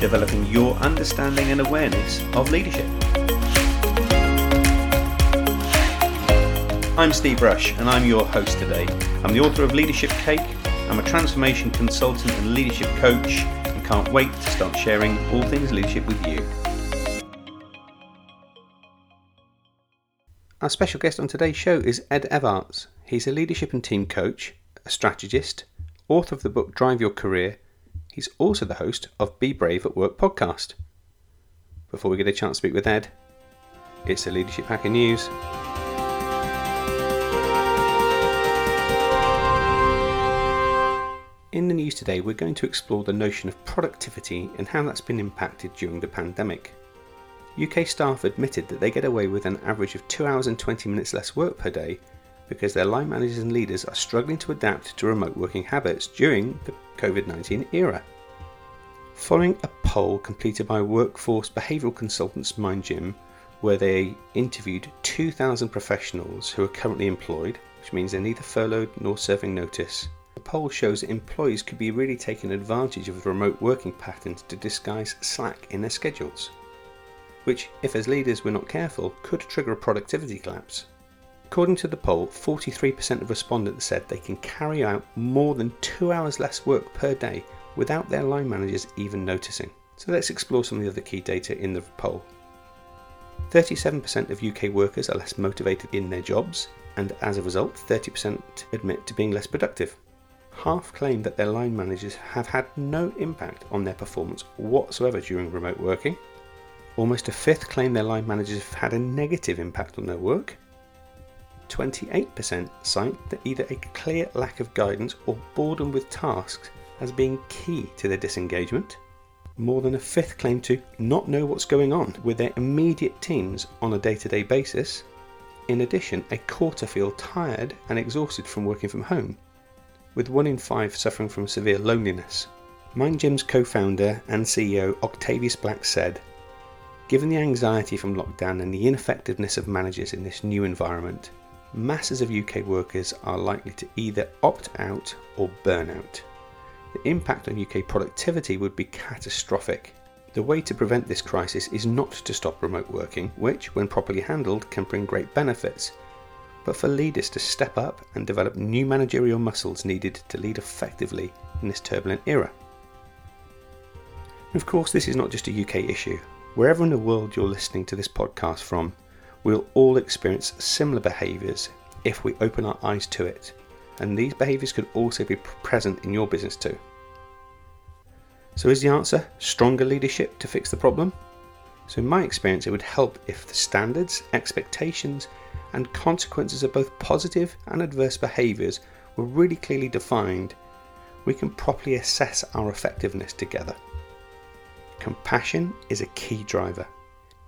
developing your understanding and awareness of leadership. I'm Steve Rush, and I'm your host today. I'm the author of Leadership Cake, I'm a transformation consultant and leadership coach, and can't wait to start sharing all things leadership with you. Our special guest on today's show is Ed Evarts. He's a leadership and team coach, a strategist, author of the book Drive Your Career. He's also the host of Be Brave at Work podcast. Before we get a chance to speak with Ed, it's the Leadership Hacker News. In the news today, we're going to explore the notion of productivity and how that's been impacted during the pandemic. UK staff admitted that they get away with an average of 2 hours and 20 minutes less work per day because their line managers and leaders are struggling to adapt to remote working habits during the COVID 19 era. Following a poll completed by workforce behavioural consultants MindGym, where they interviewed 2,000 professionals who are currently employed, which means they're neither furloughed nor serving notice, the poll shows that employees could be really taking advantage of the remote working patterns to disguise slack in their schedules which, if as leaders we're not careful, could trigger a productivity collapse. According to the poll, 43% of respondents said they can carry out more than two hours less work per day without their line managers even noticing. So let's explore some of the other key data in the poll. 37% of UK workers are less motivated in their jobs, and as a result, 30% admit to being less productive. Half claim that their line managers have had no impact on their performance whatsoever during remote working, Almost a fifth claim their line managers have had a negative impact on their work. 28% cite that either a clear lack of guidance or boredom with tasks as being key to their disengagement. More than a fifth claim to not know what's going on with their immediate teams on a day to day basis. In addition, a quarter feel tired and exhausted from working from home, with one in five suffering from severe loneliness. MindGym's co founder and CEO Octavius Black said, Given the anxiety from lockdown and the ineffectiveness of managers in this new environment, masses of UK workers are likely to either opt out or burn out. The impact on UK productivity would be catastrophic. The way to prevent this crisis is not to stop remote working, which, when properly handled, can bring great benefits, but for leaders to step up and develop new managerial muscles needed to lead effectively in this turbulent era. Of course, this is not just a UK issue. Wherever in the world you're listening to this podcast from, we'll all experience similar behaviours if we open our eyes to it, and these behaviours could also be present in your business too. So, is the answer stronger leadership to fix the problem? So, in my experience, it would help if the standards, expectations, and consequences of both positive and adverse behaviours were really clearly defined. We can properly assess our effectiveness together. Compassion is a key driver.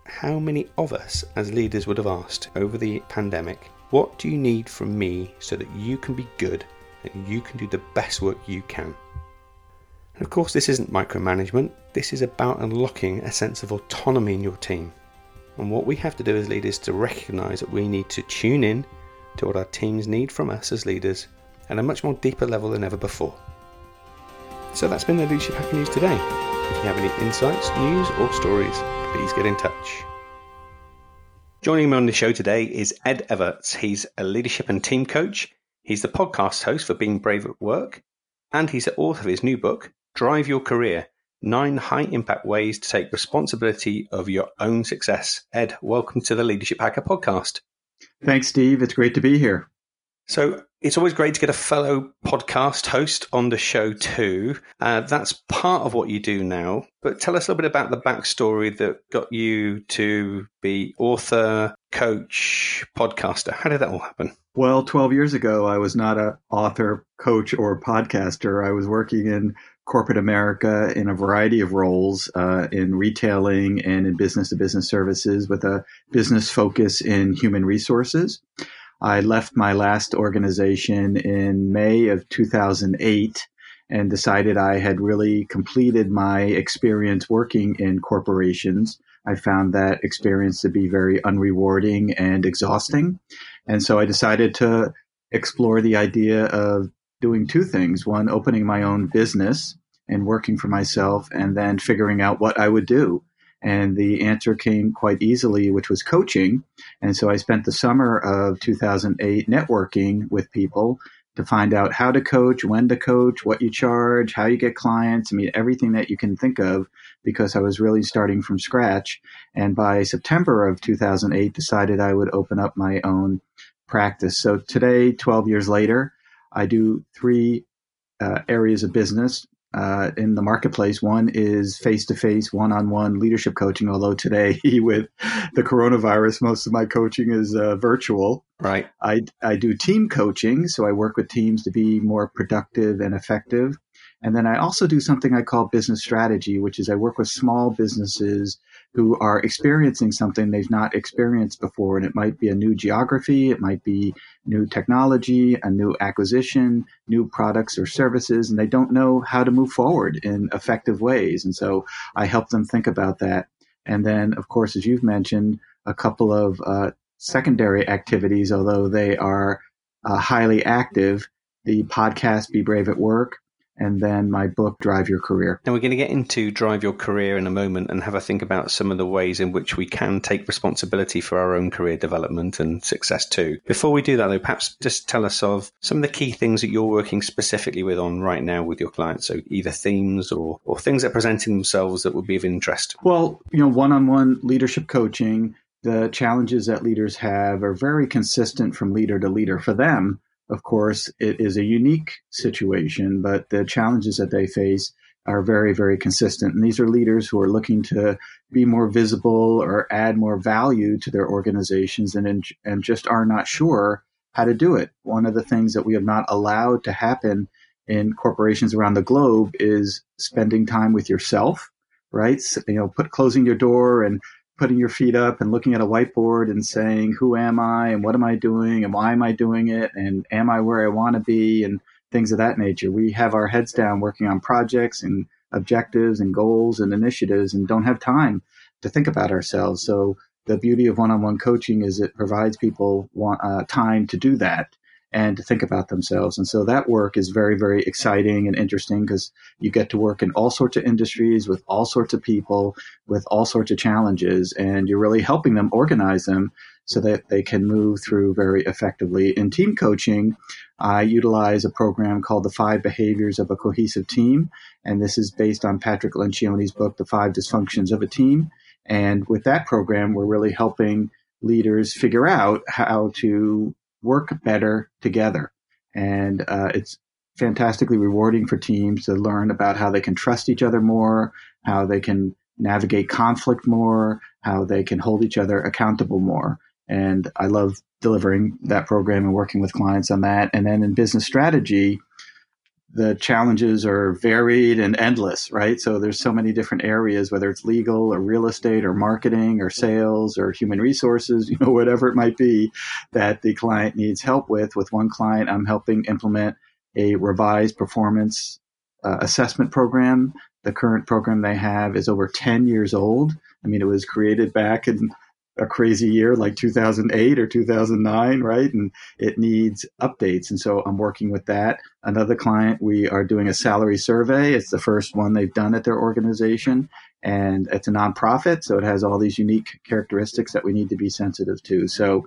How many of us as leaders would have asked over the pandemic, What do you need from me so that you can be good and you can do the best work you can? And of course, this isn't micromanagement, this is about unlocking a sense of autonomy in your team. And what we have to do as leaders is to recognize that we need to tune in to what our teams need from us as leaders at a much more deeper level than ever before. So that's been the Leadership Hacker News today. If you have any insights, news, or stories, please get in touch. Joining me on the show today is Ed Evarts. He's a leadership and team coach. He's the podcast host for Being Brave at Work, and he's the author of his new book, Drive Your Career Nine High Impact Ways to Take Responsibility of Your Own Success. Ed, welcome to the Leadership Hacker podcast. Thanks, Steve. It's great to be here. So, it's always great to get a fellow podcast host on the show too. Uh, that's part of what you do now. But tell us a little bit about the backstory that got you to be author, coach, podcaster? How did that all happen? Well, 12 years ago, I was not a author, coach, or podcaster. I was working in corporate America in a variety of roles uh, in retailing and in business to business services with a business focus in human resources. I left my last organization in May of 2008 and decided I had really completed my experience working in corporations. I found that experience to be very unrewarding and exhausting. And so I decided to explore the idea of doing two things one, opening my own business and working for myself, and then figuring out what I would do. And the answer came quite easily, which was coaching. And so I spent the summer of 2008 networking with people to find out how to coach, when to coach, what you charge, how you get clients. I mean, everything that you can think of because I was really starting from scratch. And by September of 2008, decided I would open up my own practice. So today, 12 years later, I do three uh, areas of business uh, in the marketplace. One is face to face, one on one leadership coaching. Although today, with the coronavirus, most of my coaching is uh, virtual. Right. I, I do team coaching, so I work with teams to be more productive and effective. And then I also do something I call business strategy, which is I work with small businesses who are experiencing something they've not experienced before. And it might be a new geography, it might be new technology, a new acquisition, new products or services, and they don't know how to move forward in effective ways. And so I help them think about that. And then, of course, as you've mentioned, a couple of uh, secondary activities, although they are uh, highly active. The podcast Be Brave at Work, and then my book drive your career. Now we're going to get into drive your career in a moment and have a think about some of the ways in which we can take responsibility for our own career development and success too. Before we do that though perhaps just tell us of some of the key things that you're working specifically with on right now with your clients so either themes or, or things that are presenting themselves that would be of interest. Well you know one-on-one leadership coaching the challenges that leaders have are very consistent from leader to leader. For them of course, it is a unique situation, but the challenges that they face are very, very consistent. And these are leaders who are looking to be more visible or add more value to their organizations and, and just are not sure how to do it. One of the things that we have not allowed to happen in corporations around the globe is spending time with yourself, right? So, you know, put closing your door and putting your feet up and looking at a whiteboard and saying, who am I and what am I doing and why am I doing it and am I where I want to be and things of that nature. We have our heads down working on projects and objectives and goals and initiatives and don't have time to think about ourselves. So the beauty of one-on-one coaching is it provides people uh, time to do that and to think about themselves. And so that work is very, very exciting and interesting because you get to work in all sorts of industries with all sorts of people with all sorts of challenges, and you're really helping them organize them so that they can move through very effectively. In team coaching, I utilize a program called The Five Behaviors of a Cohesive Team, and this is based on Patrick Lencioni's book, The Five Dysfunctions of a Team. And with that program, we're really helping leaders figure out how to work better together. And uh, it's fantastically rewarding for teams to learn about how they can trust each other more, how they can navigate conflict more, how they can hold each other accountable more. And I love delivering that program and working with clients on that. And then in business strategy, the challenges are varied and endless, right? So there's so many different areas, whether it's legal or real estate or marketing or sales or human resources, you know, whatever it might be that the client needs help with. With one client, I'm helping implement a revised performance uh, assessment program. The current program they have is over 10 years old. I mean, it was created back in a crazy year like 2008 or 2009, right? And it needs updates. And so I'm working with that. Another client, we are doing a salary survey. It's the first one they've done at their organization. And it's a nonprofit. So it has all these unique characteristics that we need to be sensitive to. So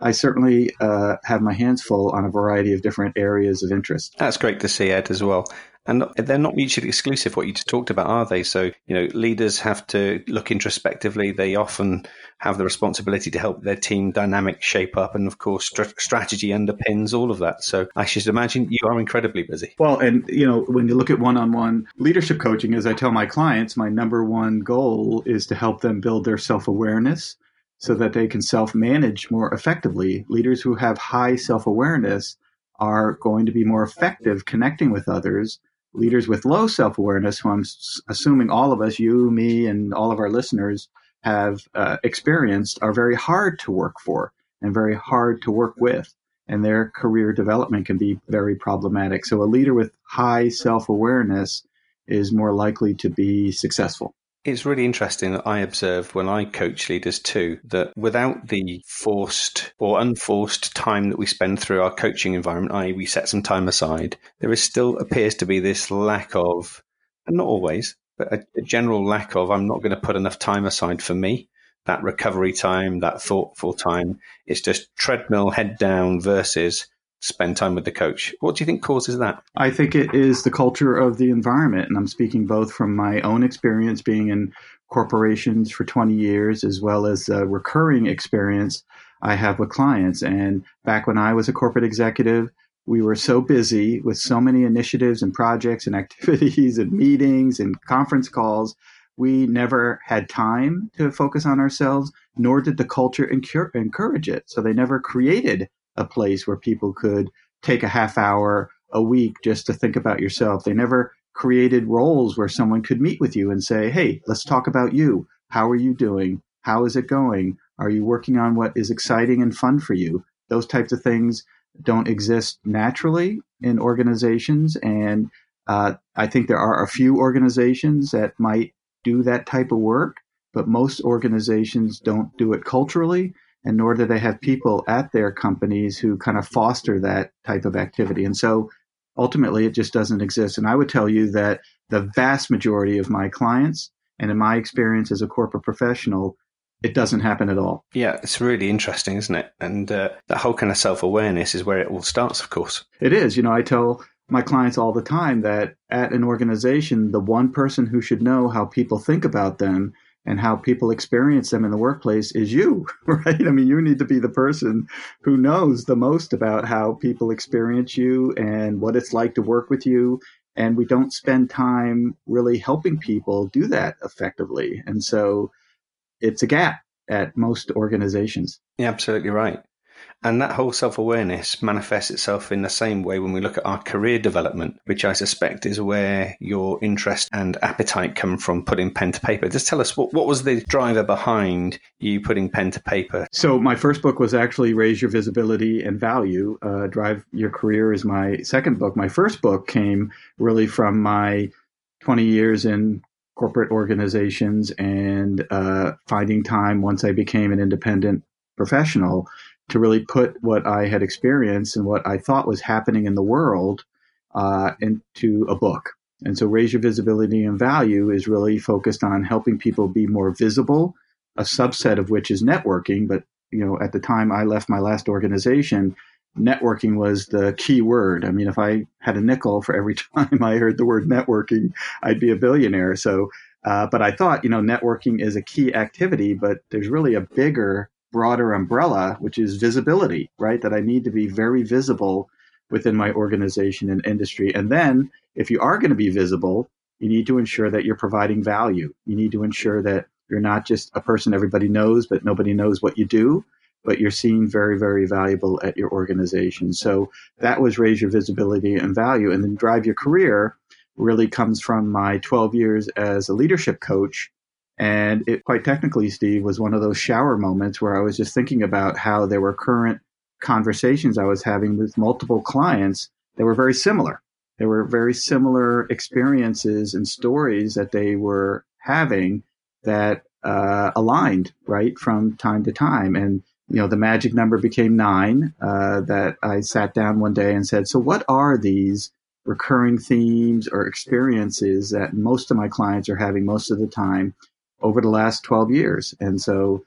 I certainly uh, have my hands full on a variety of different areas of interest. That's great to see, Ed, as well. And they're not mutually exclusive, what you just talked about, are they? So, you know, leaders have to look introspectively. They often have the responsibility to help their team dynamic shape up. And of course, st- strategy underpins all of that. So I should imagine you are incredibly busy. Well, and, you know, when you look at one on one leadership coaching, as I tell my clients, my number one goal is to help them build their self awareness so that they can self manage more effectively. Leaders who have high self awareness are going to be more effective connecting with others. Leaders with low self awareness, who I'm assuming all of us, you, me, and all of our listeners, have uh, experienced, are very hard to work for and very hard to work with. And their career development can be very problematic. So, a leader with high self awareness is more likely to be successful. It's really interesting that I observe when I coach leaders too that without the forced or unforced time that we spend through our coaching environment, i.e., we set some time aside, there is still appears to be this lack of, and not always, but a, a general lack of, I'm not going to put enough time aside for me. That recovery time, that thoughtful time. It's just treadmill head down versus spend time with the coach. What do you think causes that? I think it is the culture of the environment. And I'm speaking both from my own experience being in corporations for 20 years, as well as a recurring experience I have with clients. And back when I was a corporate executive, we were so busy with so many initiatives and projects and activities and meetings and conference calls. We never had time to focus on ourselves, nor did the culture encourage it. So they never created a place where people could take a half hour a week just to think about yourself. They never created roles where someone could meet with you and say, Hey, let's talk about you. How are you doing? How is it going? Are you working on what is exciting and fun for you? Those types of things don't exist naturally in organizations. And uh, I think there are a few organizations that might do that type of work, but most organizations don't do it culturally and nor do they have people at their companies who kind of foster that type of activity. And so ultimately, it just doesn't exist. And I would tell you that the vast majority of my clients, and in my experience as a corporate professional, it doesn't happen at all. Yeah, it's really interesting, isn't it? And uh, that whole kind of self awareness is where it all starts, of course. It is. You know, I tell my clients all the time that at an organization, the one person who should know how people think about them and how people experience them in the workplace is you, right? I mean, you need to be the person who knows the most about how people experience you and what it's like to work with you. And we don't spend time really helping people do that effectively. And so it's a gap at most organizations. Yeah, absolutely right. And that whole self awareness manifests itself in the same way when we look at our career development, which I suspect is where your interest and appetite come from putting pen to paper. Just tell us what, what was the driver behind you putting pen to paper? So, my first book was actually Raise Your Visibility and Value. Uh, Drive Your Career is my second book. My first book came really from my 20 years in corporate organizations and uh, finding time once I became an independent professional to really put what I had experienced and what I thought was happening in the world uh, into a book. And so, Raise Your Visibility and Value is really focused on helping people be more visible, a subset of which is networking. But, you know, at the time I left my last organization, networking was the key word. I mean, if I had a nickel for every time I heard the word networking, I'd be a billionaire. So, uh, but I thought, you know, networking is a key activity, but there's really a bigger broader umbrella, which is visibility, right? That I need to be very visible within my organization and industry. And then if you are going to be visible, you need to ensure that you're providing value. You need to ensure that you're not just a person everybody knows, but nobody knows what you do, but you're seen very, very valuable at your organization. So that was raise your visibility and value. And then drive your career really comes from my 12 years as a leadership coach and it quite technically, Steve, was one of those shower moments where I was just thinking about how there were current conversations I was having with multiple clients that were very similar. There were very similar experiences and stories that they were having that uh, aligned right from time to time. And you know, the magic number became nine. Uh, that I sat down one day and said, "So, what are these recurring themes or experiences that most of my clients are having most of the time?" Over the last 12 years. And so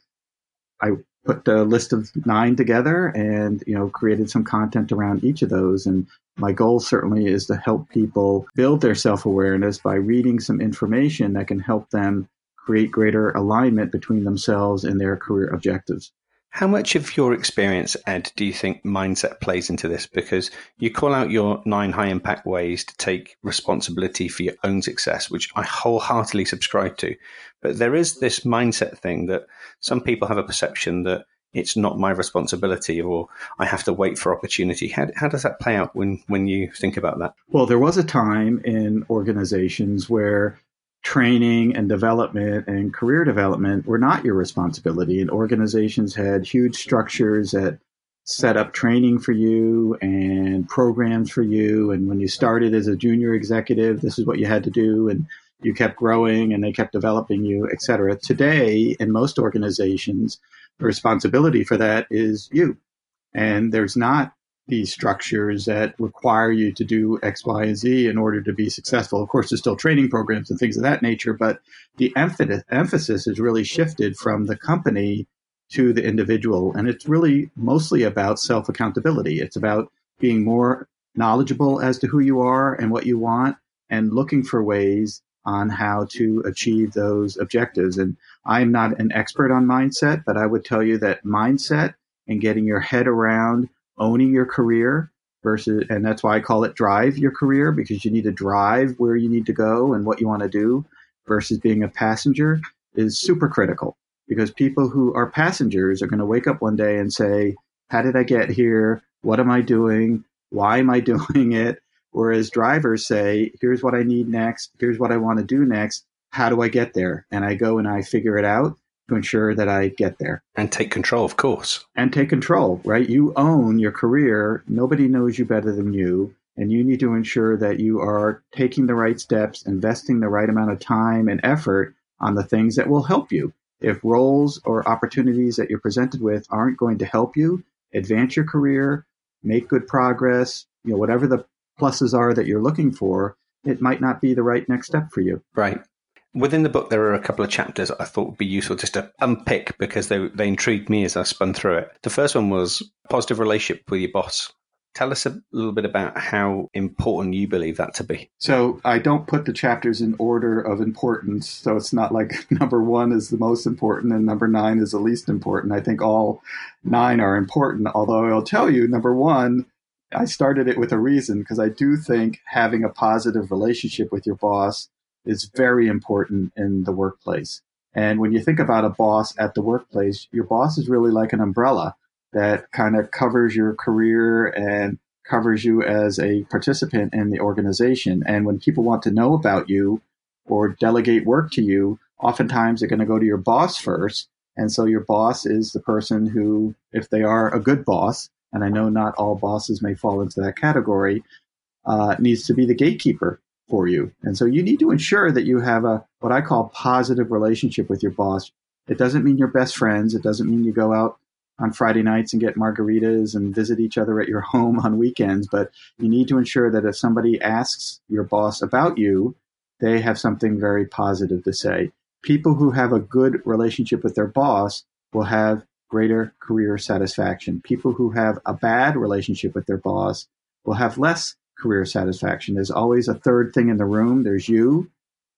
I put a list of nine together and, you know, created some content around each of those. And my goal certainly is to help people build their self awareness by reading some information that can help them create greater alignment between themselves and their career objectives. How much of your experience, Ed, do you think mindset plays into this? Because you call out your nine high impact ways to take responsibility for your own success, which I wholeheartedly subscribe to. But there is this mindset thing that some people have a perception that it's not my responsibility or I have to wait for opportunity. How, how does that play out when, when you think about that? Well, there was a time in organizations where training and development and career development were not your responsibility. And organizations had huge structures that set up training for you and programs for you. And when you started as a junior executive, this is what you had to do. And you kept growing and they kept developing you, et cetera. Today, in most organizations, the responsibility for that is you. And there's not these structures that require you to do X, Y, and Z in order to be successful. Of course, there's still training programs and things of that nature, but the emphasis is really shifted from the company to the individual. And it's really mostly about self accountability. It's about being more knowledgeable as to who you are and what you want and looking for ways on how to achieve those objectives. And I'm not an expert on mindset, but I would tell you that mindset and getting your head around owning your career versus, and that's why I call it drive your career because you need to drive where you need to go and what you want to do versus being a passenger is super critical because people who are passengers are going to wake up one day and say, How did I get here? What am I doing? Why am I doing it? Whereas drivers say, Here's what I need next. Here's what I want to do next. How do I get there? And I go and I figure it out to ensure that I get there. And take control, of course. And take control, right? You own your career. Nobody knows you better than you. And you need to ensure that you are taking the right steps, investing the right amount of time and effort on the things that will help you. If roles or opportunities that you're presented with aren't going to help you advance your career, make good progress, you know, whatever the pluses are that you're looking for, it might not be the right next step for you. Right. Within the book, there are a couple of chapters I thought would be useful just to unpick because they, they intrigued me as I spun through it. The first one was positive relationship with your boss. Tell us a little bit about how important you believe that to be. So, I don't put the chapters in order of importance. So, it's not like number one is the most important and number nine is the least important. I think all nine are important. Although I'll tell you, number one, I started it with a reason because I do think having a positive relationship with your boss is very important in the workplace. And when you think about a boss at the workplace, your boss is really like an umbrella that kind of covers your career and covers you as a participant in the organization. And when people want to know about you or delegate work to you, oftentimes they're going to go to your boss first. And so your boss is the person who, if they are a good boss, and I know not all bosses may fall into that category, uh, needs to be the gatekeeper for you. And so you need to ensure that you have a what I call positive relationship with your boss. It doesn't mean you're best friends. It doesn't mean you go out on Friday nights and get margaritas and visit each other at your home on weekends, but you need to ensure that if somebody asks your boss about you, they have something very positive to say. People who have a good relationship with their boss will have greater career satisfaction. People who have a bad relationship with their boss will have less career satisfaction. There's always a third thing in the room. There's you,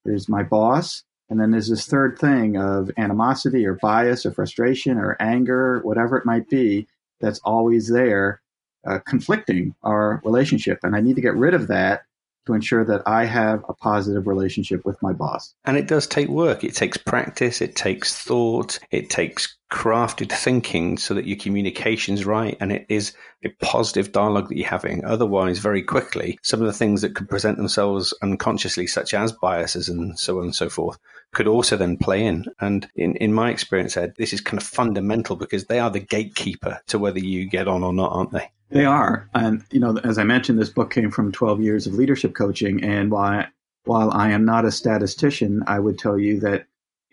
there's my boss, and then there's this third thing of animosity or bias or frustration or anger, whatever it might be, that's always there, uh, conflicting our relationship. And I need to get rid of that to ensure that I have a positive relationship with my boss. And it does take work. It takes practice. It takes thought. It takes crafted thinking so that your communication's right and it is a positive dialogue that you're having. Otherwise, very quickly, some of the things that could present themselves unconsciously, such as biases and so on and so forth, could also then play in. And in, in my experience, Ed, this is kind of fundamental because they are the gatekeeper to whether you get on or not, aren't they? They are. And, you know, as I mentioned, this book came from 12 years of leadership coaching. And while, while I am not a statistician, I would tell you that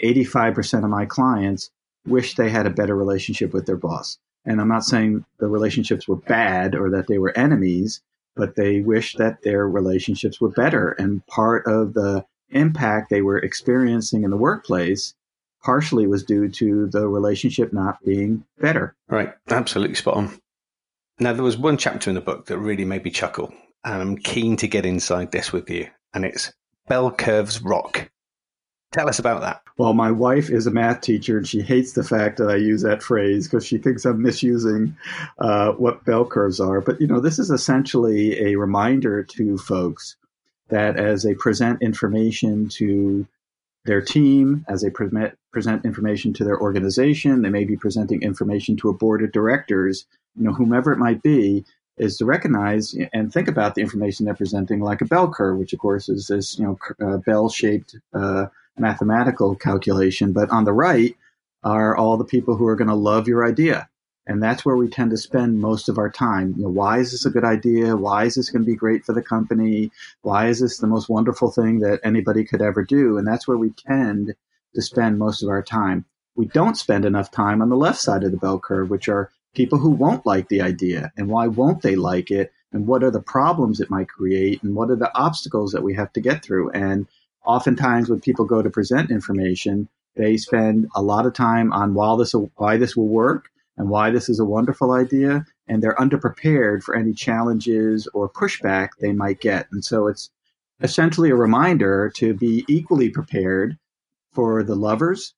85% of my clients wish they had a better relationship with their boss. And I'm not saying the relationships were bad or that they were enemies, but they wish that their relationships were better. And part of the impact they were experiencing in the workplace partially was due to the relationship not being better. Right. Absolutely spot on. Now, there was one chapter in the book that really made me chuckle, and I'm keen to get inside this with you. And it's Bell Curves Rock. Tell us about that. Well, my wife is a math teacher and she hates the fact that I use that phrase because she thinks I'm misusing uh, what bell curves are. But, you know, this is essentially a reminder to folks that as they present information to their team, as they present, present information to their organization, they may be presenting information to a board of directors, you know, whomever it might be, is to recognize and think about the information they're presenting like a bell curve, which of course is this, you know, uh, bell-shaped uh, mathematical calculation. But on the right are all the people who are going to love your idea. And that's where we tend to spend most of our time. You know, why is this a good idea? Why is this going to be great for the company? Why is this the most wonderful thing that anybody could ever do? And that's where we tend to spend most of our time. We don't spend enough time on the left side of the bell curve, which are people who won't like the idea and why won't they like it? And what are the problems it might create? And what are the obstacles that we have to get through? And oftentimes when people go to present information, they spend a lot of time on this why this will work and why this is a wonderful idea, and they're underprepared for any challenges or pushback they might get. And so it's essentially a reminder to be equally prepared for the lovers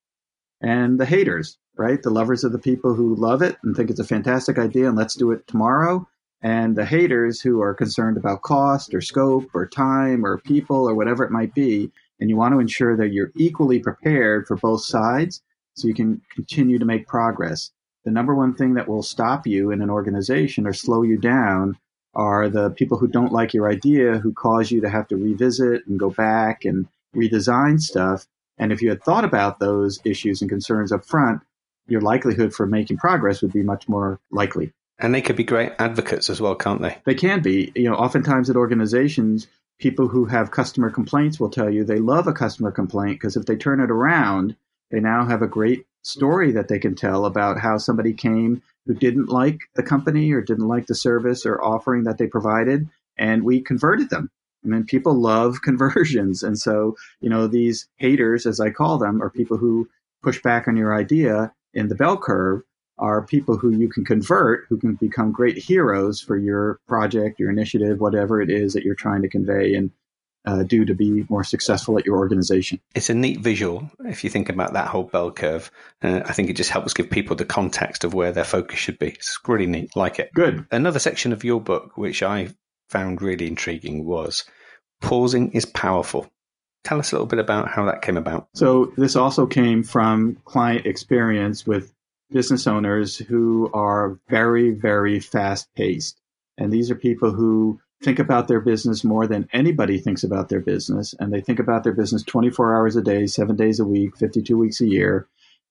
and the haters, right? The lovers are the people who love it and think it's a fantastic idea and let's do it tomorrow. And the haters who are concerned about cost or scope or time or people or whatever it might be. And you want to ensure that you're equally prepared for both sides so you can continue to make progress. The number one thing that will stop you in an organization or slow you down are the people who don't like your idea, who cause you to have to revisit and go back and redesign stuff. And if you had thought about those issues and concerns up front, your likelihood for making progress would be much more likely. And they could be great advocates as well, can't they? They can be. You know, oftentimes at organizations, people who have customer complaints will tell you they love a customer complaint because if they turn it around, they now have a great Mm-hmm. story that they can tell about how somebody came who didn't like the company or didn't like the service or offering that they provided, and we converted them. I mean, people love conversions. And so, you know, these haters, as I call them, are people who push back on your idea in the bell curve are people who you can convert, who can become great heroes for your project, your initiative, whatever it is that you're trying to convey and uh, do to be more successful at your organization. It's a neat visual if you think about that whole bell curve. Uh, I think it just helps give people the context of where their focus should be. It's really neat, like it. Good. Another section of your book, which I found really intriguing, was pausing is powerful. Tell us a little bit about how that came about. So, this also came from client experience with business owners who are very, very fast paced. And these are people who think about their business more than anybody thinks about their business. And they think about their business 24 hours a day, seven days a week, 52 weeks a year,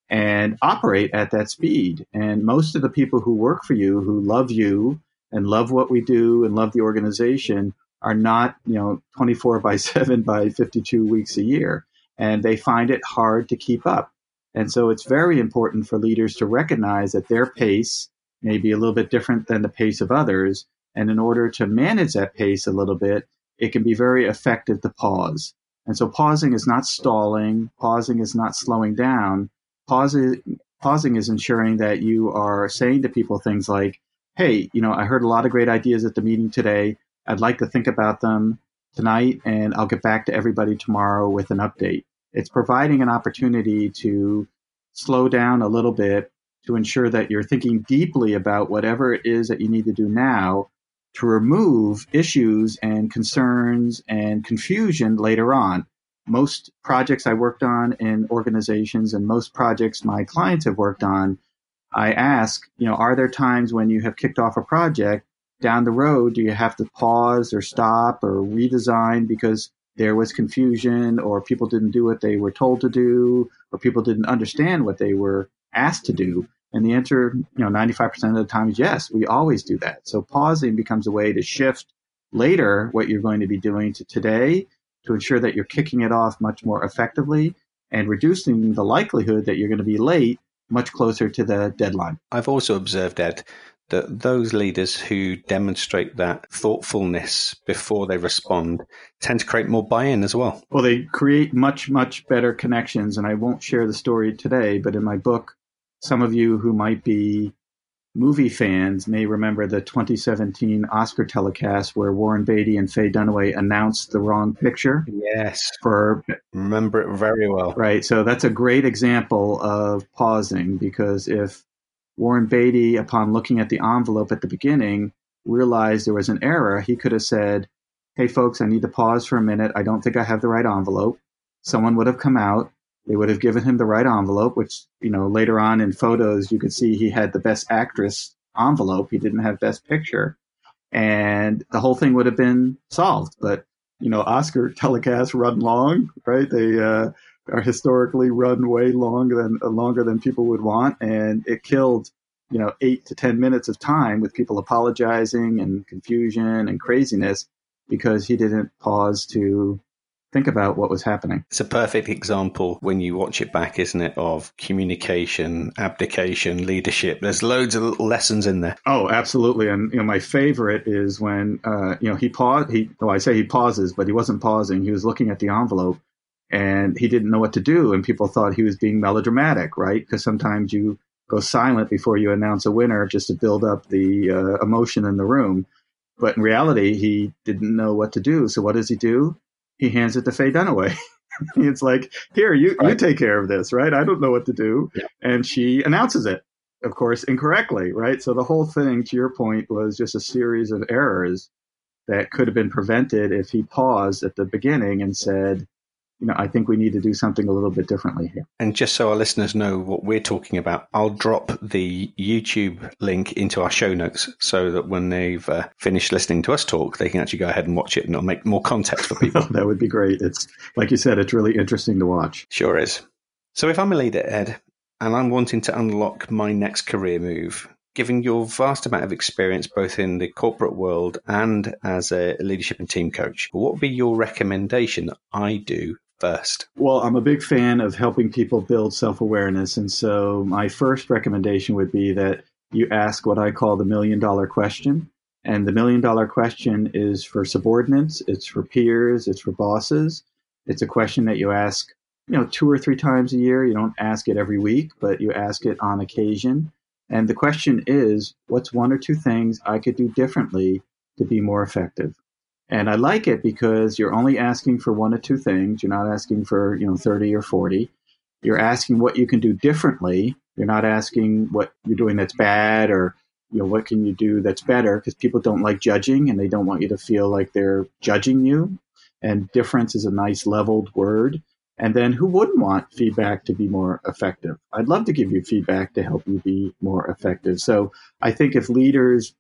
and operate at that speed. And most of the people who work for you, who love you and love what we do and love the organization, are not, you know, 24 by 7 by 52 weeks a year. And they find it hard to keep up. And so it's very important for leaders to recognize that their pace may be a little bit different than the pace of others. And in order to manage that pace a little bit, it can be very effective to pause. And so pausing is not stalling, pausing is not slowing down. Pausing, pausing is ensuring that you are saying to people things like, hey, you know, I heard a lot of great ideas at the meeting today. I'd like to think about them tonight, and I'll get back to everybody tomorrow with an update. It's providing an opportunity to slow down a little bit to ensure that you're thinking deeply about whatever it is that you need to do now to remove issues and concerns and confusion later on. Most projects I worked on in organizations and most projects my clients have worked on, I ask, you know, are there times when you have kicked off a project down the road? Do you have to pause or stop or redesign because there was confusion or people didn't do what they were told to do or people didn't understand what they were asked to do? And the answer, you know, 95% of the time is yes, we always do that. So pausing becomes a way to shift later what you're going to be doing to today to ensure that you're kicking it off much more effectively and reducing the likelihood that you're going to be late much closer to the deadline. I've also observed, Ed, that those leaders who demonstrate that thoughtfulness before they respond tend to create more buy in as well. Well, they create much, much better connections. And I won't share the story today, but in my book, some of you who might be movie fans may remember the 2017 Oscar telecast where Warren Beatty and Faye Dunaway announced the wrong picture. Yes. For remember it very well. Right. So that's a great example of pausing because if Warren Beatty, upon looking at the envelope at the beginning, realized there was an error, he could have said, Hey folks, I need to pause for a minute. I don't think I have the right envelope. Someone would have come out they would have given him the right envelope, which, you know, later on in photos, you could see he had the best actress envelope. He didn't have best picture. And the whole thing would have been solved. But, you know, Oscar telecasts run long, right? They, uh, are historically run way longer than uh, longer than people would want, and it killed you know eight to ten minutes of time with people apologizing and confusion and craziness because he didn't pause to think about what was happening. It's a perfect example when you watch it back, isn't it, of communication, abdication, leadership. There's loads of little lessons in there. Oh, absolutely. And you know, my favorite is when uh, you know he paused. He, well, I say he pauses, but he wasn't pausing. He was looking at the envelope, and he didn't know what to do. And people thought he was being melodramatic, right? Because sometimes you go silent before you announce a winner just to build up the uh, emotion in the room. But in reality, he didn't know what to do. So what does he do? He hands it to Faye Dunaway. it's like, here, you, right. you take care of this, right? I don't know what to do. Yeah. And she announces it, of course, incorrectly, right? So the whole thing, to your point, was just a series of errors that could have been prevented if he paused at the beginning and said, you know, I think we need to do something a little bit differently here. And just so our listeners know what we're talking about, I'll drop the YouTube link into our show notes so that when they've uh, finished listening to us talk, they can actually go ahead and watch it and it'll make more context for people. that would be great. It's like you said, it's really interesting to watch. Sure is. So if I'm a leader, Ed, and I'm wanting to unlock my next career move, given your vast amount of experience both in the corporate world and as a leadership and team coach, what would be your recommendation that I do first? Well, I'm a big fan of helping people build self awareness. And so my first recommendation would be that you ask what I call the million dollar question. And the million dollar question is for subordinates, it's for peers, it's for bosses. It's a question that you ask, you know, two or three times a year. You don't ask it every week, but you ask it on occasion. And the question is, what's one or two things I could do differently to be more effective? And I like it because you're only asking for one or two things. You're not asking for, you know, 30 or 40. You're asking what you can do differently. You're not asking what you're doing that's bad or, you know, what can you do that's better because people don't like judging and they don't want you to feel like they're judging you. And difference is a nice leveled word. And then who wouldn't want feedback to be more effective? I'd love to give you feedback to help you be more effective. So I think if leaders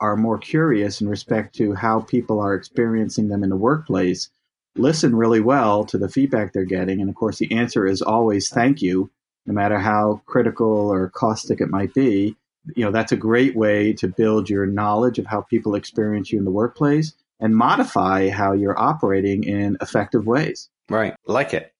are more curious in respect to how people are experiencing them in the workplace, listen really well to the feedback they're getting. And of course, the answer is always thank you, no matter how critical or caustic it might be. You know, that's a great way to build your knowledge of how people experience you in the workplace and modify how you're operating in effective ways. Right. Like it.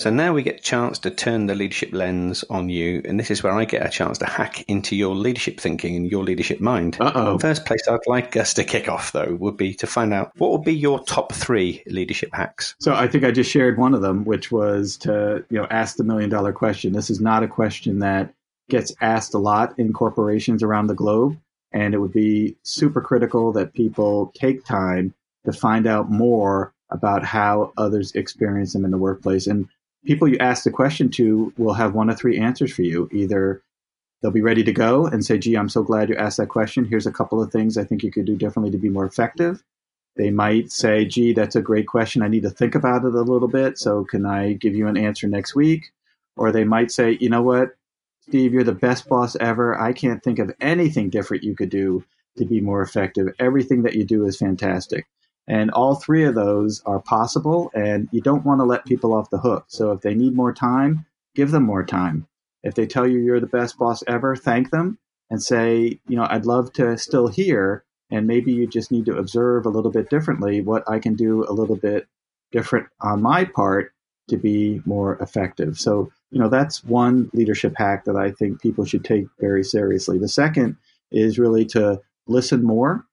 So now we get a chance to turn the leadership lens on you, and this is where I get a chance to hack into your leadership thinking and your leadership mind. Uh-oh. First place I'd like us to kick off, though, would be to find out what would be your top three leadership hacks. So I think I just shared one of them, which was to you know ask the million dollar question. This is not a question that gets asked a lot in corporations around the globe, and it would be super critical that people take time to find out more about how others experience them in the workplace. And people you ask the question to will have one of three answers for you. Either they'll be ready to go and say, gee, I'm so glad you asked that question. Here's a couple of things I think you could do differently to be more effective. They might say, gee, that's a great question. I need to think about it a little bit. So can I give you an answer next week? Or they might say, you know what, Steve, you're the best boss ever. I can't think of anything different you could do to be more effective. Everything that you do is fantastic. And all three of those are possible, and you don't want to let people off the hook. So if they need more time, give them more time. If they tell you you're the best boss ever, thank them and say, you know, I'd love to still hear, and maybe you just need to observe a little bit differently what I can do a little bit different on my part to be more effective. So, you know, that's one leadership hack that I think people should take very seriously. The second is really to listen more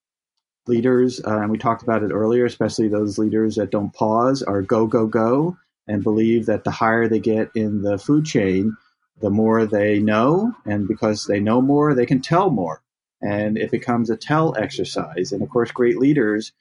leaders, uh, and we talked about it earlier, especially those leaders that don't pause, are go, go, go, and believe that the higher they get in the food chain, the more they know, and because they know more, they can tell more. And it becomes a tell exercise. And of course, great leaders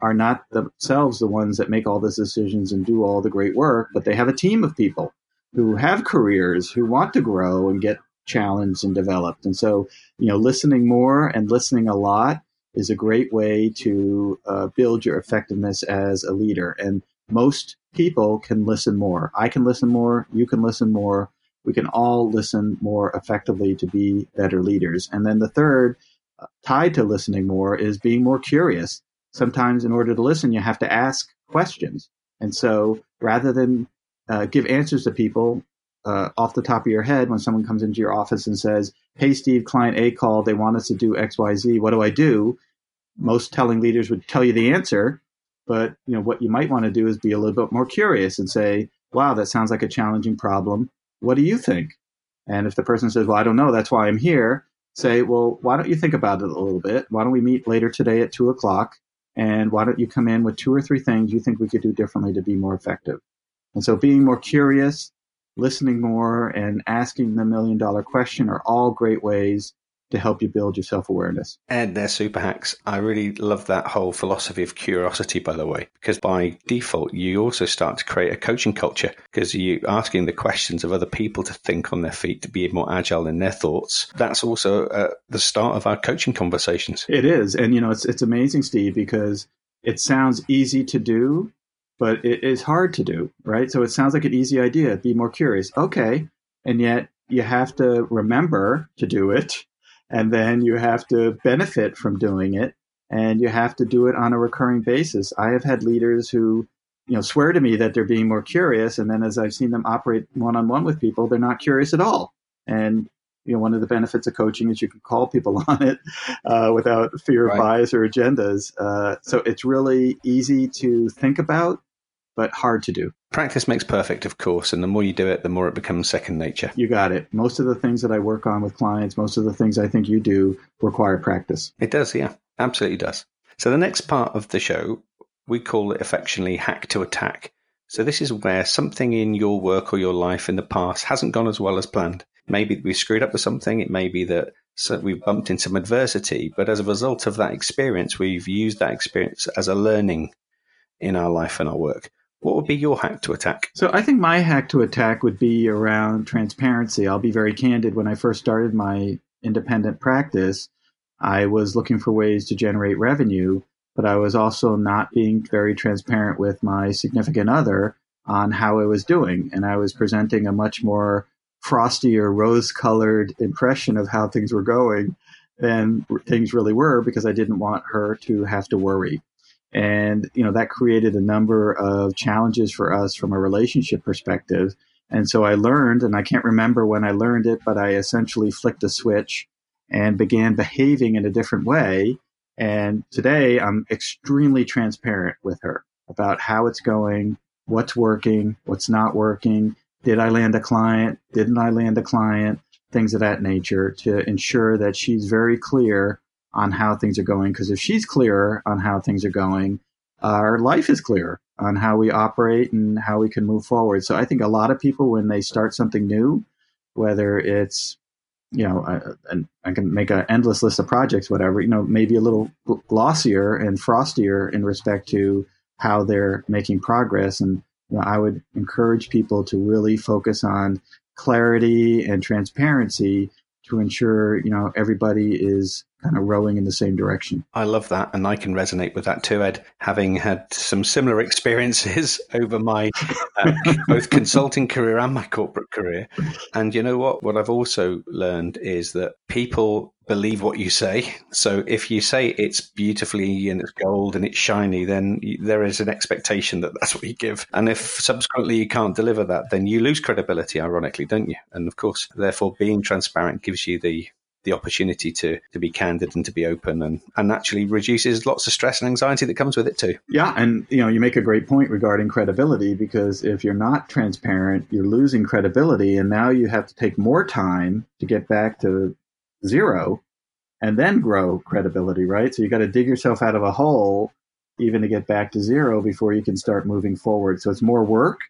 are not themselves the ones that make all these decisions and do all the great work, but they have a team of people who have careers, who want to grow and get challenged and developed. And so, you know, listening more and listening a lot is a great way to uh, build your effectiveness as a leader. And most people can listen more. I can listen more. You can listen more. We can all listen more effectively to be better leaders. And then the third, uh, tied to listening more, is being more curious. Sometimes, in order to listen, you have to ask questions. And so, rather than uh, give answers to people uh, off the top of your head when someone comes into your office and says, Hey, Steve, client A called. They want us to do XYZ. What do I do? Most telling leaders would tell you the answer. But you know what you might want to do is be a little bit more curious and say, "Wow, that sounds like a challenging problem. What do you think?" And if the person says, "Well, I don't know. That's why I'm here," say, "Well, why don't you think about it a little bit? Why don't we meet later today at two o'clock? And why don't you come in with two or three things you think we could do differently to be more effective?" And so, being more curious, listening more, and asking the million dollar question are all great ways to help you build your self awareness. And they're super hacks. I really love that whole philosophy of curiosity, by the way, because by default, you also start to create a coaching culture because you're asking the questions of other people to think on their feet, to be more agile in their thoughts. That's also uh, the start of our coaching conversations. It is. And, you know, it's, it's amazing, Steve, because it sounds easy to do, but it is hard to do, right? So it sounds like an easy idea. Be more curious. Okay. And yet you have to remember to do it and then you have to benefit from doing it and you have to do it on a recurring basis. I have had leaders who, you know, swear to me that they're being more curious, and then as I've seen them operate one on one with people, they're not curious at all. And you know, one of the benefits of coaching is you can call people on it uh, without fear of right. bias or agendas. Uh, so it's really easy to think about but hard to do. Practice makes perfect, of course, and the more you do it, the more it becomes second nature. You got it. Most of the things that I work on with clients, most of the things I think you do require practice. It does, yeah, absolutely does. So the next part of the show, we call it affectionately hack to attack. So this is where something in your work or your life in the past hasn't gone as well as planned. Maybe we screwed up with something. It may be that so we've bumped into some adversity, but as a result of that experience, we've used that experience as a learning in our life and our work. What would be your hack to attack? So I think my hack to attack would be around transparency. I'll be very candid. When I first started my independent practice, I was looking for ways to generate revenue, but I was also not being very transparent with my significant other on how I was doing. And I was presenting a much more frosty or rose colored impression of how things were going than things really were because I didn't want her to have to worry. And, you know, that created a number of challenges for us from a relationship perspective. And so I learned, and I can't remember when I learned it, but I essentially flicked a switch and began behaving in a different way. And today I'm extremely transparent with her about how it's going, what's working, what's not working. Did I land a client? Didn't I land a client? Things of that nature to ensure that she's very clear on how things are going. Because if she's clearer on how things are going, our life is clearer on how we operate and how we can move forward. So I think a lot of people, when they start something new, whether it's you know, I, and I can make an endless list of projects, whatever, you know, maybe a little glossier and frostier in respect to how they're making progress. And you know, I would encourage people to really focus on clarity and transparency to ensure, you know, everybody is kind of rowing in the same direction. I love that. And I can resonate with that too, Ed, having had some similar experiences over my uh, both consulting career and my corporate career. And you know what? What I've also learned is that people believe what you say. So if you say it's beautifully and it's gold and it's shiny, then there is an expectation that that's what you give. And if subsequently you can't deliver that, then you lose credibility, ironically, don't you? And of course, therefore, being transparent gives you the the opportunity to to be candid and to be open and and actually reduces lots of stress and anxiety that comes with it too. Yeah, and you know, you make a great point regarding credibility because if you're not transparent, you're losing credibility and now you have to take more time to get back to zero and then grow credibility, right? So you got to dig yourself out of a hole even to get back to zero before you can start moving forward. So it's more work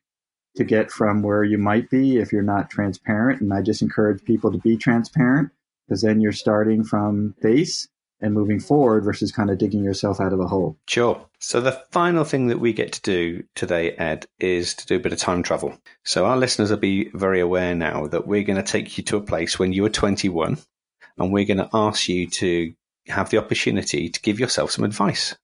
to get from where you might be if you're not transparent. And I just encourage people to be transparent because then you're starting from base and moving forward versus kind of digging yourself out of a hole. Sure. So the final thing that we get to do today, Ed, is to do a bit of time travel. So our listeners will be very aware now that we're going to take you to a place when you were 21 and we're going to ask you to have the opportunity to give yourself some advice.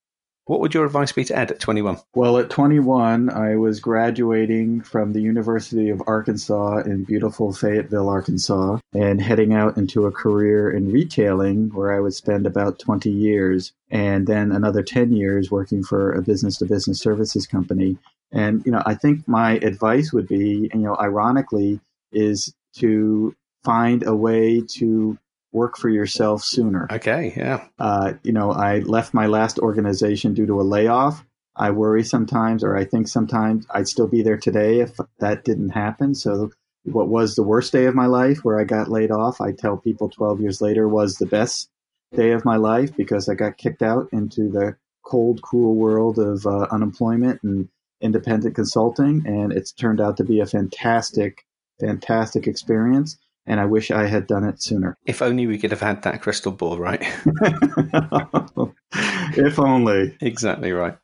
What would your advice be to Ed at 21? Well, at 21, I was graduating from the University of Arkansas in beautiful Fayetteville, Arkansas, and heading out into a career in retailing where I would spend about 20 years and then another 10 years working for a business to business services company. And, you know, I think my advice would be, you know, ironically, is to find a way to work for yourself sooner. Okay, yeah. Uh, you know, I left my last organization due to a layoff. I worry sometimes, or I think sometimes I'd still be there today if that didn't happen. So, what was the worst day of my life where I got laid off, I tell people 12 years later was the best day of my life because I got kicked out into the cold, cruel world of uh, unemployment and independent consulting. And it's turned out to be a fantastic, fantastic experience and I wish I had done it sooner. If only we could have had that crystal ball, right? if only. Exactly right.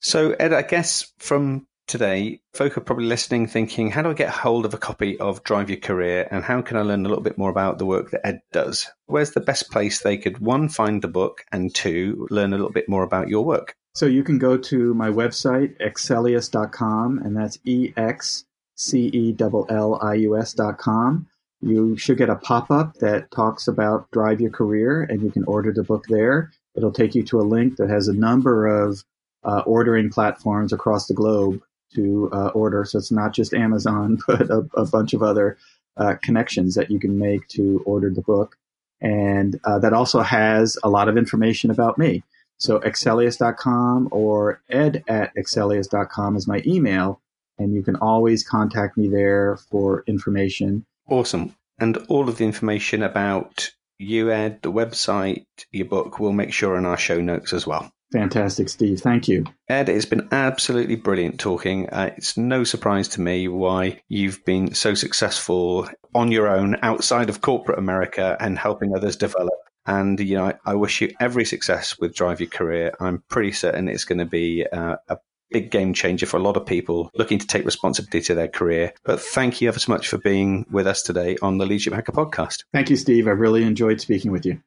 So, Ed, I guess from today, folk are probably listening thinking, how do I get hold of a copy of Drive Your Career and how can I learn a little bit more about the work that Ed does? Where's the best place they could, one, find the book and two, learn a little bit more about your work? So, you can go to my website, excellius.com, and that's E X C E L L I U S.com you should get a pop up that talks about Drive Your Career, and you can order the book there. It'll take you to a link that has a number of uh, ordering platforms across the globe to uh, order. So it's not just Amazon, but a, a bunch of other uh, connections that you can make to order the book. And uh, that also has a lot of information about me. So excellius.com or ed at excellius.com is my email. And you can always contact me there for information. Awesome. And all of the information about you, Ed, the website, your book, we'll make sure in our show notes as well. Fantastic, Steve. Thank you. Ed, it's been absolutely brilliant talking. Uh, it's no surprise to me why you've been so successful on your own outside of corporate America and helping others develop. And, you know, I, I wish you every success with Drive Your Career. I'm pretty certain it's going to be uh, a big game changer for a lot of people looking to take responsibility to their career. But thank you ever so much for being with us today on the Leadership Hacker podcast. Thank you, Steve. I really enjoyed speaking with you.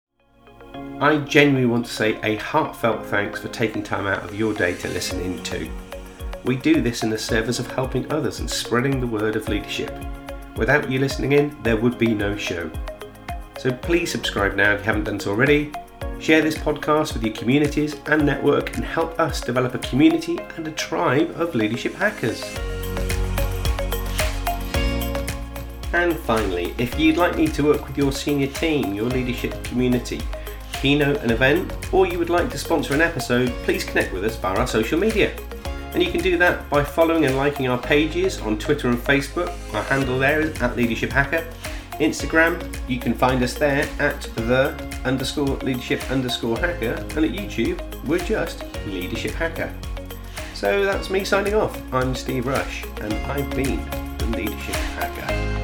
I genuinely want to say a heartfelt thanks for taking time out of your day to listen in to. We do this in the service of helping others and spreading the word of leadership. Without you listening in, there would be no show. So please subscribe now if you haven't done so already Share this podcast with your communities and network and help us develop a community and a tribe of leadership hackers. And finally, if you'd like me to work with your senior team, your leadership community, keynote an event, or you would like to sponsor an episode, please connect with us via our social media. And you can do that by following and liking our pages on Twitter and Facebook. Our handle there is at Leadership Hacker. Instagram, you can find us there at the underscore leadership underscore hacker, and at YouTube, we're just leadership hacker. So that's me signing off. I'm Steve Rush, and I've been the leadership hacker.